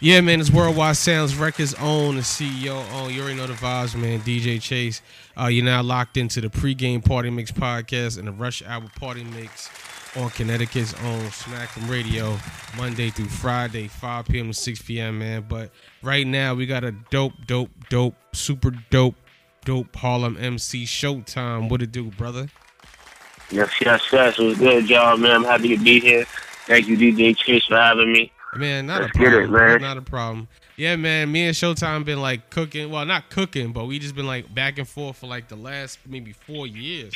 Yeah, man, it's Worldwide Sounds Records own the CEO on. You already know the vibes, man. DJ Chase. Uh, you're now locked into the pregame party mix podcast and the Rush Hour party mix on Connecticut's own from Radio, Monday through Friday, 5 p.m. to 6 p.m. Man, but right now we got a dope, dope, dope, super dope, dope Harlem MC Showtime. What it do, brother? Yes, yes, yes. It was good, y'all, man. I'm happy to be here. Thank you, DJ Chase, for having me. Man, not Let's a problem. it, man. Not a problem. Yeah, man. Me and Showtime been like cooking. Well, not cooking, but we just been like back and forth for like the last maybe four years.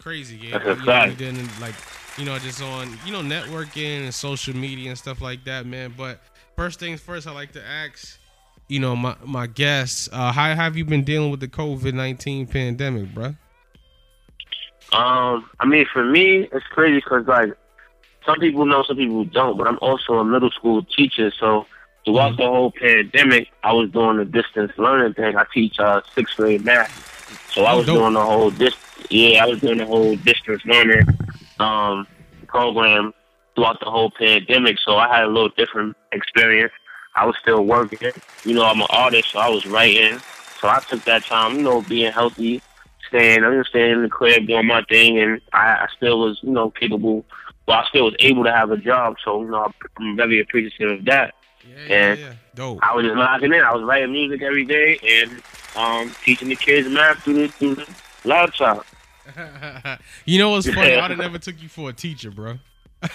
Crazy, yeah. That's a You know, fact. we didn't like, you know, just on you know networking and social media and stuff like that, man. But first things first, I like to ask, you know, my my guests, uh, how have you been dealing with the COVID nineteen pandemic, bruh? Um, I mean, for me, it's crazy because like some people know, some people don't. But I'm also a middle school teacher, so throughout the whole pandemic, I was doing the distance learning thing. I teach uh, sixth grade math, so I was doing the whole dis. Yeah, I was doing the whole distance learning um program throughout the whole pandemic. So I had a little different experience. I was still working. You know, I'm an artist, so I was writing. So I took that time, you know, being healthy, staying, I'm just staying in the crib, doing my thing, and I, I still was, you know, capable. Well, I still was able to have a job, so you know, I'm very appreciative of that. Yeah, And yeah. Dope. I was just locking in. I was writing music every day and um, teaching the kids math through the, through the laptop. you know what's funny? Yeah. I'd have never took you for a teacher, bro.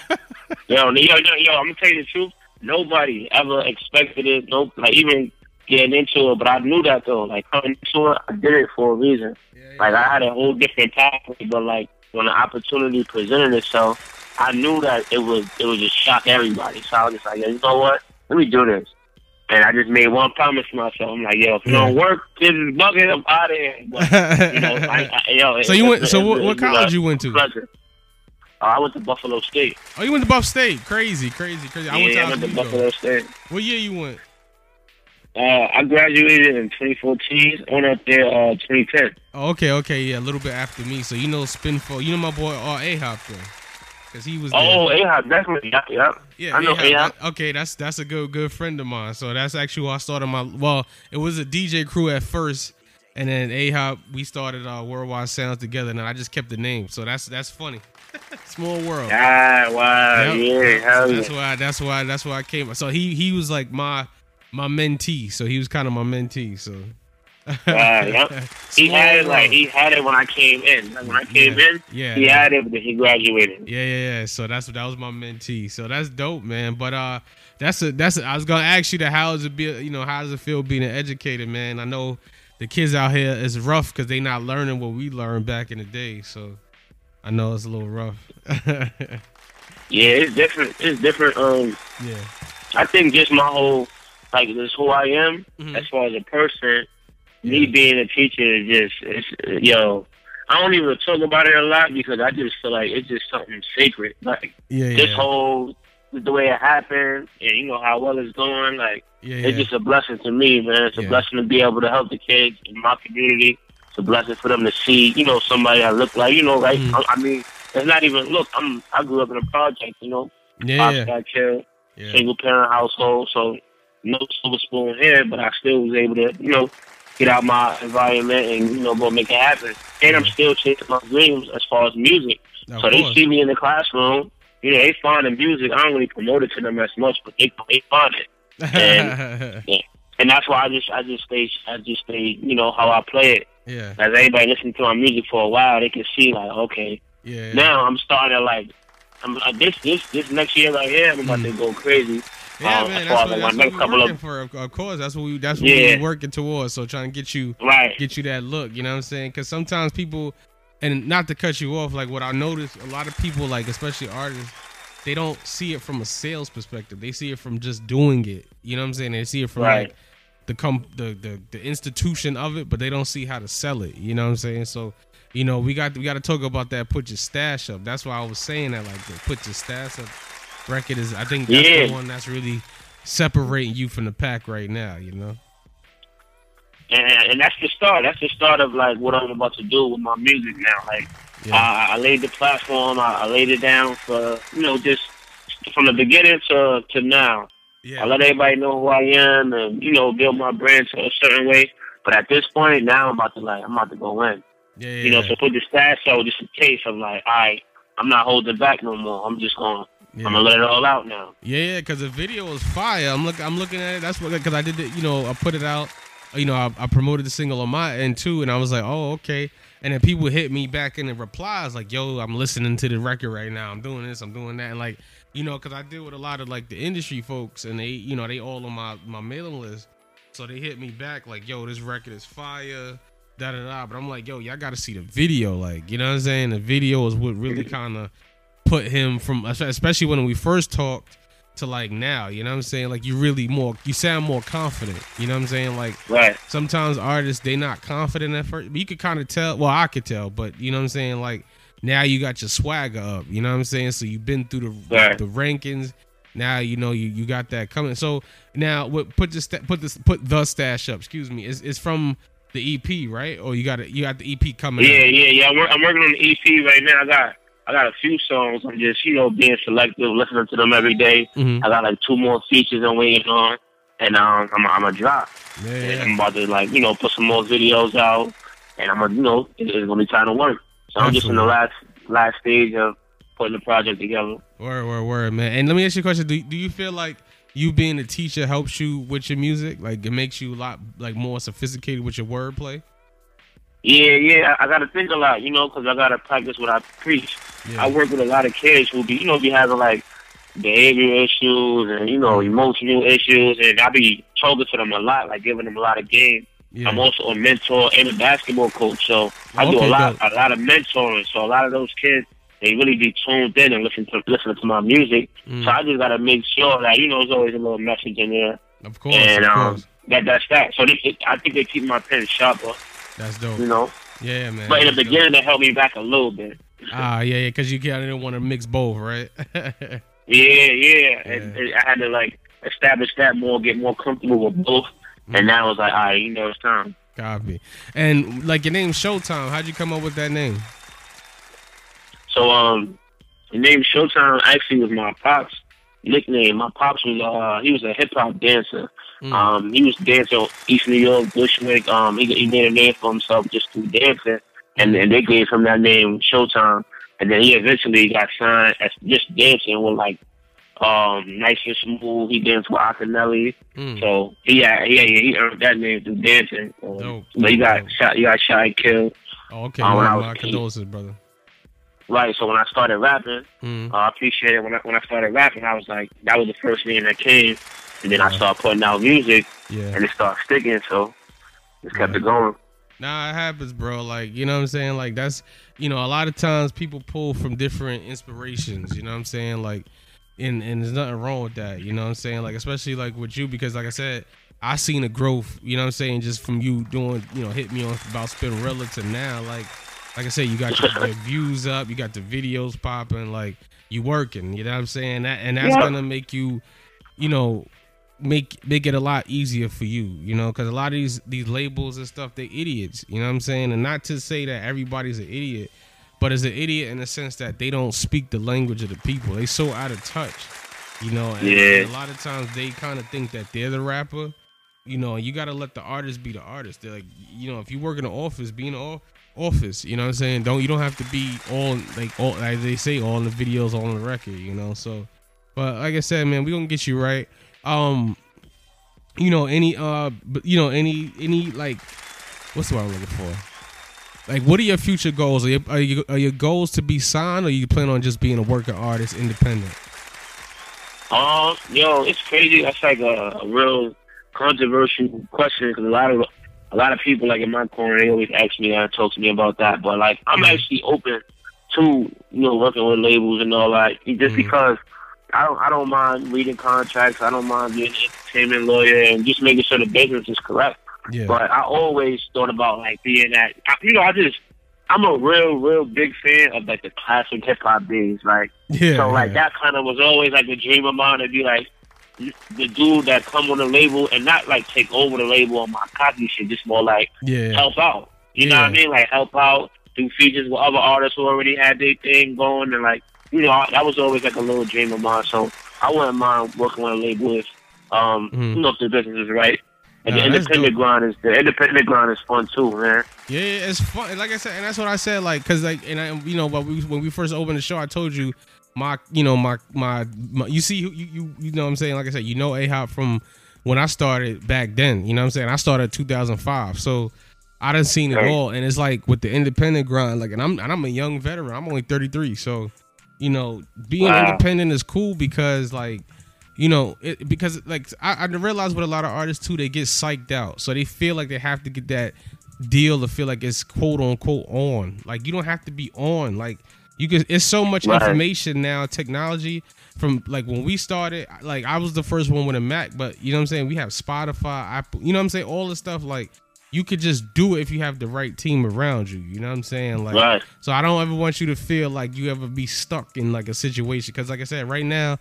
Yo, yo, yo, yo, I'm gonna tell you the truth. Nobody ever expected it. No, like even getting into it, but I knew that though. Like coming into it, I did it for a reason. Like I had a whole different pathway, but like when the opportunity presented itself, I knew that it was it would just shock everybody. So I was just like, yo, you know what? Let me do this. And I just made one promise to myself. I'm like, yo, if it don't work, this is bucket. I'm out of here. But, you know, I, I, yo, so you went. it- So it- what, what college you went to? pleasure. Uh, I went to Buffalo State. Oh, you went to Buff State. Crazy, crazy, crazy. I went to I went to Buffalo State. What year you went? Uh, I graduated in 2014. I went up there uh 2010. Oh, okay, okay, yeah, a little bit after me. So you know Spinfo. You know my boy R. A. Hop then, because he was. There. Oh, Ahab, definitely. Yep, yep. yeah, I know A-Hop. Ahab. Okay, that's that's a good good friend of mine. So that's actually who I started my. Well, it was a DJ crew at first, and then A. Hop. We started uh, Worldwide Sounds together, and I just kept the name. So that's that's funny. Small world. Ah, wow, Yep. yeah, hell That's yeah. why. That's why. That's why I came. So he he was like my my mentee. So he was kind of my mentee. So. Yep. He had it like he had it when I came in. Like when I came Yeah. in, Yeah. he had it, but he graduated. Yeah, yeah, yeah. So that's that was my mentee. So that's dope, man. But uh, that's a that's a, I was gonna ask you that how does it be? You know, how does it feel being an educator, man? I know the kids out here is rough because they not learning what we learned back in the day. So I know it's a little rough. Yeah, it's different. It's different. Um, yeah. I think just my whole like this who I am Mhm. as far as a person. Me being a teacher is just it's uh, yo. I don't even talk about it a lot because I just feel like it's just something sacred. Like Yeah, this whole the way it happened and you know how well it's going. Like yeah, it's just a blessing to me, man. It's a Yeah. blessing to be able to help the kids in my community. It's a blessing for them to see, you know, somebody I look like, you know, like Mhm. I, I mean, it's not even look. I'm I grew up in a project, you know, yeah, yeah, got killed, yeah. single parent household, so no silver spoon here, but I still was able to, you know, get out my environment and you know go make it happen. And I'm still chasing my dreams as far as music. Of so they see me in the classroom. You know, they find the music. I don't really promote it to them as much, but they they find it. and that's why I just I just stay I just stay you know how I play it. yeah, As everybody listen to my music for a while, they can see like okay, yeah. now I'm starting to like I'm like this this this next year right here I'm about hmm. to go crazy. Yeah, um, man, that's what, that's what we're working of for. Of, of course, that's what we that's what Yeah. we're working towards. So trying to get you right. get you that look. You know what I'm saying? Because sometimes people, and not to cut you off, like what I noticed, a lot of people, like especially artists, they don't see it from a sales perspective. They see it from just doing it. You know what I'm saying? They see it from Right. like the com the, the the institution of it, but they don't see how to sell it. You know what I'm saying? So. You know, we got we got to talk about that. Put your stash up. That's why I was saying that. Like, put your stash up record is. I think that's the one that's really separating you from the pack right now. You know. And, and that's the start. That's the start of like what I'm about to do with my music now. Like Yeah. I, I laid the platform. I, I laid it down for you know just from the beginning to to now. Yeah. I let everybody know who I am and, you know, build my brand to a certain way. But at this point now I'm about to like I'm about to go in. Yeah, yeah You know, so put the stash out just in case I'm like, all right, I'm not holding back no more. I'm just going yeah. I'm gonna let it all out now. Yeah, yeah, because the video was fire. I'm look, I'm looking at it. That's what, because I did it. You know, I put it out. You know, I, I, promoted the single on my end too, and I was like, oh, okay. And then people hit me back in the replies like, yo, I'm listening to the record right now. I'm doing this. I'm doing that. And like, you know, because I deal with a lot of like the industry folks, and they, you know, they all on my my mailing list. So they hit me back like, yo, this record is fire. Da da da. But I'm like, yo, y'all got to see the video. Like, you know what I'm saying? The video is what really kind of put him from especially when we first talked to like now, you know what I'm saying? Like you really more you sound more confident. You know what I'm saying? Like right. sometimes artists they not confident at first. But you could kind of tell well, I could tell, but you know what I'm saying? Like now you got your swagger up, you know what I'm saying? So you've been through the right. the rankings. Now you know you, you got that coming. So now what put this put this put the stash up, excuse me, is is from the EP, right? Or you got it you got the EP coming Yeah, out. yeah, yeah. I'm, I'm working on the EP right now. I got I got a few songs. I'm just, you know, being selective, listening to them every day. Mm-hmm. I got like two more features I'm waiting on, and um, I'm, I'm gonna drop. Yeah. I'm about to like, you know, put some more videos out, and I'm gonna, you know, it's gonna be time to work. So I'm just in the last last stage of putting the project together. Word, word, word, man. And let me ask you a question: Do do you feel like you being a teacher helps you with your music? Like it makes you a lot like more sophisticated with your wordplay? Yeah, yeah, I, got to think a lot, you know, because I got to practice what I preach. Yeah. I work with a lot of kids who be, you know, be having like behavior issues and you know emotional issues, and I be talking to them a lot, like giving them a lot of game. Yeah. I'm also a mentor and a basketball coach, so I okay, do a lot, good. a lot of mentoring. So a lot of those kids, they really be tuned in and listen to listen to my music. Mm. So I just gotta make sure that you know there's always a little message in there. Of course, and of um, course. that that's that. So they, I think they keep my pen sharper. That's dope. You know. Yeah, man. But in the beginning, dope. it held me back a little bit. Ah, yeah, yeah, because you kind of didn't want to mix both, right? yeah, yeah. and I had to like establish that more, get more comfortable with both, mm-hmm. and now it's like, all right, you know, it's time. Copy. And like your name, Showtime. How'd you come up with that name? So, um, the name Showtime actually was my pops' nickname. My pops was uh, he was a hip hop dancer. Mm. Um, he was dancing East New York, Bushwick. Um, he, he made a name for himself just through dancing, and then they gave him that name, Showtime. And then he eventually got signed as just dancing with like um nice and smooth. He danced with Akinyele, mm. so he had, he he earned that name through dancing. Um. But he got shot. He got shot and killed. Oh, okay. Um, well, my condolences, brother. Right. So when I started rapping, mm. uh, I appreciate it. When I when I started rapping, I was like, that was the first name that came. And then I started putting out music, yeah. and it started sticking. So just kept it going. Nah, it happens, bro. Like, you know what I'm saying? Like, that's, you know, a lot of times people pull from different inspirations, you know what I'm saying? Like, and, and there's nothing wrong with that, you know what I'm saying? Like, especially like with you, because like I said, I seen a growth, you know what I'm saying? Just from you doing, you know, hit me on about Spinrilla to now, like, like I said, you got your, views up, you got the videos popping, like, you working, you know what I'm saying? That, and that's yeah. gonna make you, you know, make make it a lot easier for you, you know, because a lot of these these labels and stuff, they idiots, you know what I'm saying? And not to say that everybody's an idiot, but as an idiot in the sense that they don't speak the language of the people. They so out of touch, you know. And, yeah. and a lot of times they kind of think that they're the rapper, you know. You got to let the artist be the artist. They're like, you know, if you work in an office, be in an office. You know what I'm saying? Don't you don't have to be all like all like they say all in the videos, all on the record. You know, so. But like I said, man, we gonna get you right um you know any uh you know any any like what's the word I'm looking for? Like, what are your future goals? Are, you, are, you, are your goals to be signed, or you plan on just being a working artist, independent? Um, yo, it's crazy. That's like a, a real controversial question because a lot of a lot of people, like in my corner, they always ask me and talk to me about that. But like, I'm mm-hmm. actually open to you know working with labels and all that, just mm-hmm. because I don't I don't mind reading contracts. I don't mind being an entertainment lawyer and just making sure the business is correct. Yeah. But I always thought about like being that. You know, I just I'm a real, real big fan of like the classic hip hop days. Like, yeah, so like yeah. that kind of was always like a dream of mine to be like the dude that come on the label and not like take over the label on my copy shit, just more like yeah. help out. You know what I mean? Like help out, do features with other artists who already had their thing going, and like you know, that was always like a little dream of mine. So I wouldn't mind working with a label if Um, mm-hmm. you know if the business is right. And the independent grind is the independent grind is fun too, man. Yeah, it's fun. Like I said, and that's what I said. Like, cause like, and I, you know, when we when we first opened the show, I told you my, you know, my my, my you see, you you you know, what I'm saying. Like I said, you know, A Hop from when I started back then. You know, what I'm saying. I started 2005, so I done seen it all, and it's like with the independent grind. Like, and I'm and I'm a young veteran. I'm only 33, so you know, being wow. independent is cool because like you know, it, because like I, I realize with a lot of artists too, they get psyched out, so they feel like they have to get that deal to feel like it's quote unquote on. Like you don't have to be on. Like you can. It's so much right. information now, technology. From like when we started, like I was the first one with a Mac, but you know what I'm saying. We have Spotify, Apple. You know what I'm saying. All the stuff like you could just do it if you have the right team around you. You know what I'm saying? Like, right. so I don't ever want you to feel like you ever be stuck in like a situation because, like I said, right now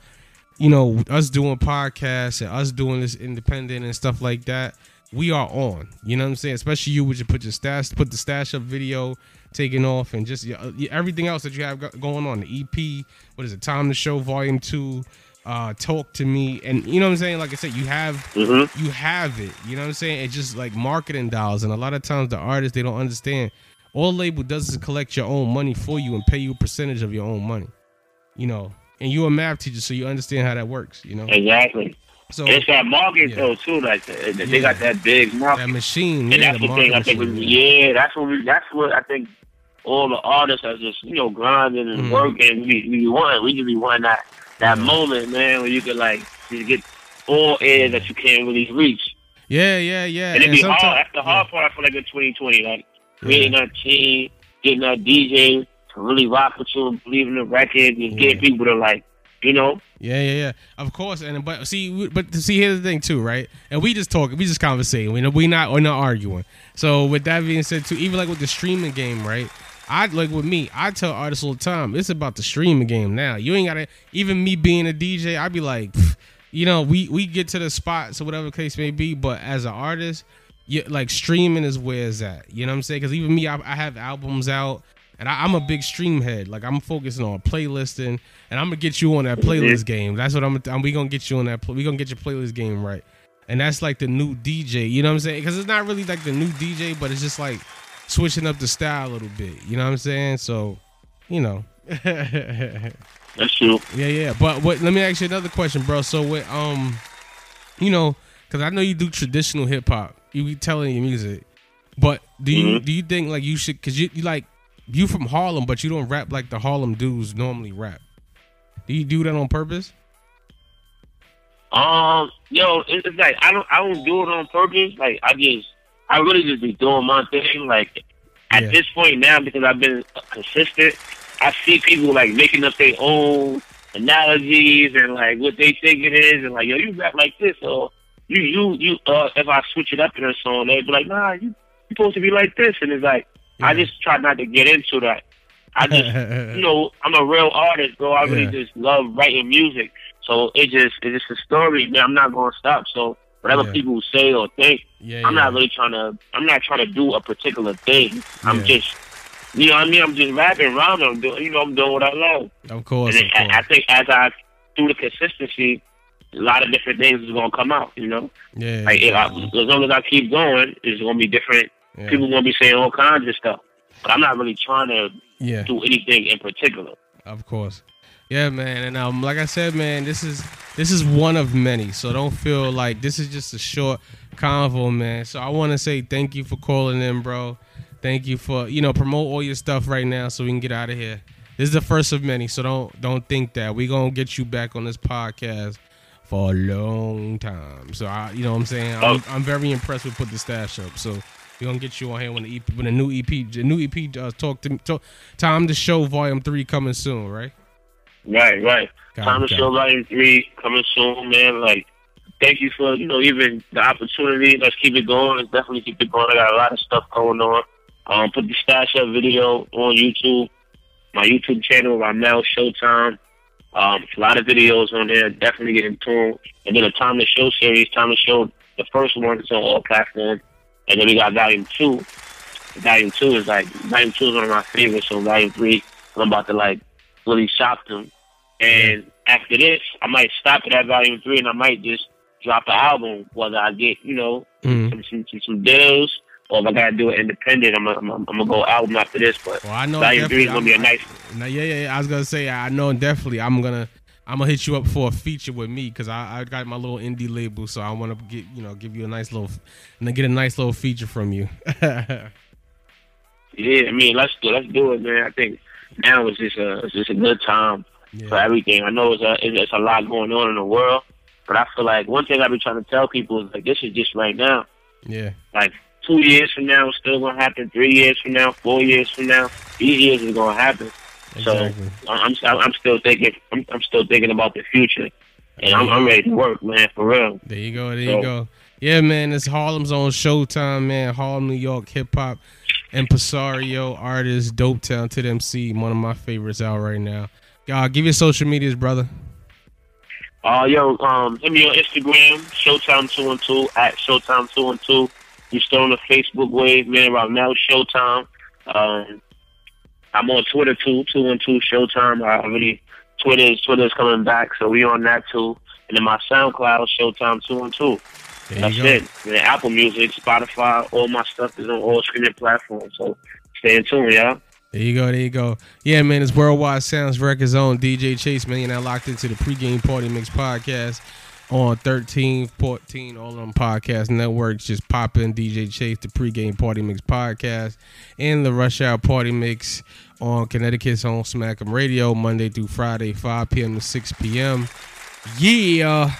you know, us doing podcasts and us doing this independent and stuff like that, we are on. You know what I'm saying? Especially you, would you put your stash, put the stash up video taking off, and just uh, everything else that you have going on. The EP, what is it? Time to Show Volume Two. Uh, talk to me, and you know what I'm saying. Like I said, you have mm-hmm. you have it. You know what I'm saying. It's just like marketing dollars, and a lot of times the artists they don't understand. All label does is collect your own money for you and pay you a percentage of your own money. You know, and you're a math teacher, so you understand how that works. You know exactly. So it's that market yeah. though too. Like they yeah. got that big market, that machine, and yeah, that's the, the thing. I think. Yeah, that's what we. That's what I think. All the artists are just you know grinding and mm. working. We we want we just be wanting that that moment, man, where you could like just get all air that you can't really reach. Yeah, yeah, yeah. And it'd be hard. That's the hard part. I feel like in 2020, like creating a team, getting a DJ to really rock with you and believe in the record and yeah. get people to like, you know. Yeah, yeah, yeah. Of course, and but see, but see, here's the thing too, right? And we just talking, we just conversating. We know we not we're not arguing. So with that being said, too, even like with the streaming game, right? I like with me, I tell artists all the time, it's about the streaming game now. You ain't gotta even me being a DJ, I'd be like, you know, we we get to the spots or whatever case may be, but as an artist, you, like streaming is where it's at. You know what I'm saying? Because even me, I, I, have albums out. And I, am a big stream head. Like I'm focusing on playlisting, and I'm gonna get you on that mm-hmm. playlist game. That's what I'm. I'm we gonna get you on that. We gonna get your playlist game right. And that's like the new DJ. You know what I'm saying? Because it's not really like the new DJ, but it's just like switching up the style a little bit. You know what I'm saying? So, you know. that's true. Yeah, yeah. But what? Let me ask you another question, bro. So with um, you know, because I know you do traditional hip hop. You be telling your music. But do you mm-hmm. do you think like you should? Cause you, you like you from Harlem, but you don't rap like the Harlem dudes normally rap. Do you do that on purpose? Um, yo, it's like I don't I don't do it on purpose. Like I just I really just be doing my thing. Like at yeah. this point now, because I've been consistent, I see people like making up their own analogies and like what they think it is, and like yo, you rap like this, or you you you. Uh, if I switch it up in a song, they'd be like, nah, you you supposed to be like this, and it's like yeah. I just try not to get into that. I just, you know, I'm a real artist, bro. I really yeah. just love writing music. So it just, it's just a story, man. I'm not going to stop. So whatever yeah. people say or think, Yeah, I'm not really trying to, I'm not trying to do a particular thing. I'm just, you know what I mean? I'm just rapping around. I'm doing, you know, I'm doing what I love. Of course. And of course. I, I think as I, through the consistency, a lot of different things is gonna come out. You know, yeah. Like I, as long as I keep going, it's gonna be different yeah. People gonna be saying all kinds of stuff, but I'm not really trying to yeah. do anything in particular. Of course. Yeah, man, and um, like I said, man, this is this is one of many. So don't feel like this is just a short convo, man. So I want to say thank you for calling in, bro. Thank you for you know promote all your stuff right now so we can get out of here. This is the first of many, so don't don't think that we gonna get you back on this podcast for a long time. So I, you know, what I'm saying I'm, oh. I'm very impressed with put the stash up. So we're gonna get you on here when the EP, when the new EP, the new EP uh, talk to me. Talk, time to show volume three coming soon, right? Right, right. Got time to show volume three coming soon, man. Like, thank you for you know even the opportunity. Let's keep it going. Let's definitely keep it going. I got a lot of stuff going on. Um, put the stash up video on YouTube. My YouTube channel, Ramel Showtime. Um, a lot of videos on there. Definitely getting tuned. And then a Time to Show series. Time to Show the first one is on all platforms. And then we got Volume Two. Volume Two is like Volume Two is one of my favorites. So Volume Three, I'm about to like really shock them. And after this, I might stop it at Volume Three, and I might just drop an album, whether I get you know mm. some, some, some some deals or if I gotta do it independent, I'm gonna, I'm, I'm gonna go album after this. But well, I know Volume Three is gonna be a nice. yeah, yeah, yeah, I was gonna say I know definitely I'm gonna I'm gonna hit you up for a feature with me because I, I got my little indie label, so I want to get you know give you a nice little and get a nice little feature from you. yeah, I mean let's do let's do it, man. I think now is just a it's just a good time yeah. for everything. I know it's a it's a lot going on in the world, but I feel like one thing I've been trying to tell people is like this is just right now. Yeah. Like two years from now, it's still gonna happen. Three years from now, four years from now, these years is gonna happen. Exactly. So I'm I'm still thinking I'm, I'm still thinking about the future, and I'm, I'm ready to work, man, for real. There you go. There so, you go. Yeah, man, it's Harlem's on Showtime, man. Harlem, New York, hip hop, impresario, artist, dope Town, talented MC. One of my favorites out right now. God, give your social medias, brother. Uh, yo, um, hit me on Instagram, Showtime two and two at Showtime two and two. You still on the Facebook wave, man. Right now, Showtime. Um, I'm on Twitter too, two and two Showtime. I already, Twitter is Twitter is coming back, so we on that too. And then my SoundCloud Showtime two and two. There That's it. And Apple Music, Spotify, all my stuff is on all streaming platforms. So stay in tune, y'all. There you go, there you go. Yeah, man, it's Worldwide Sounds Records on DJ Chase, man. You're now locked into the pregame party mix podcast on 13, 14, all on podcast networks. Just pop in DJ Chase, the pregame party mix podcast, and the Rush Hour Party Mix on Connecticut's on Smack'em Radio, Monday through Friday, 5 p.m. to 6 p.m. Yeah.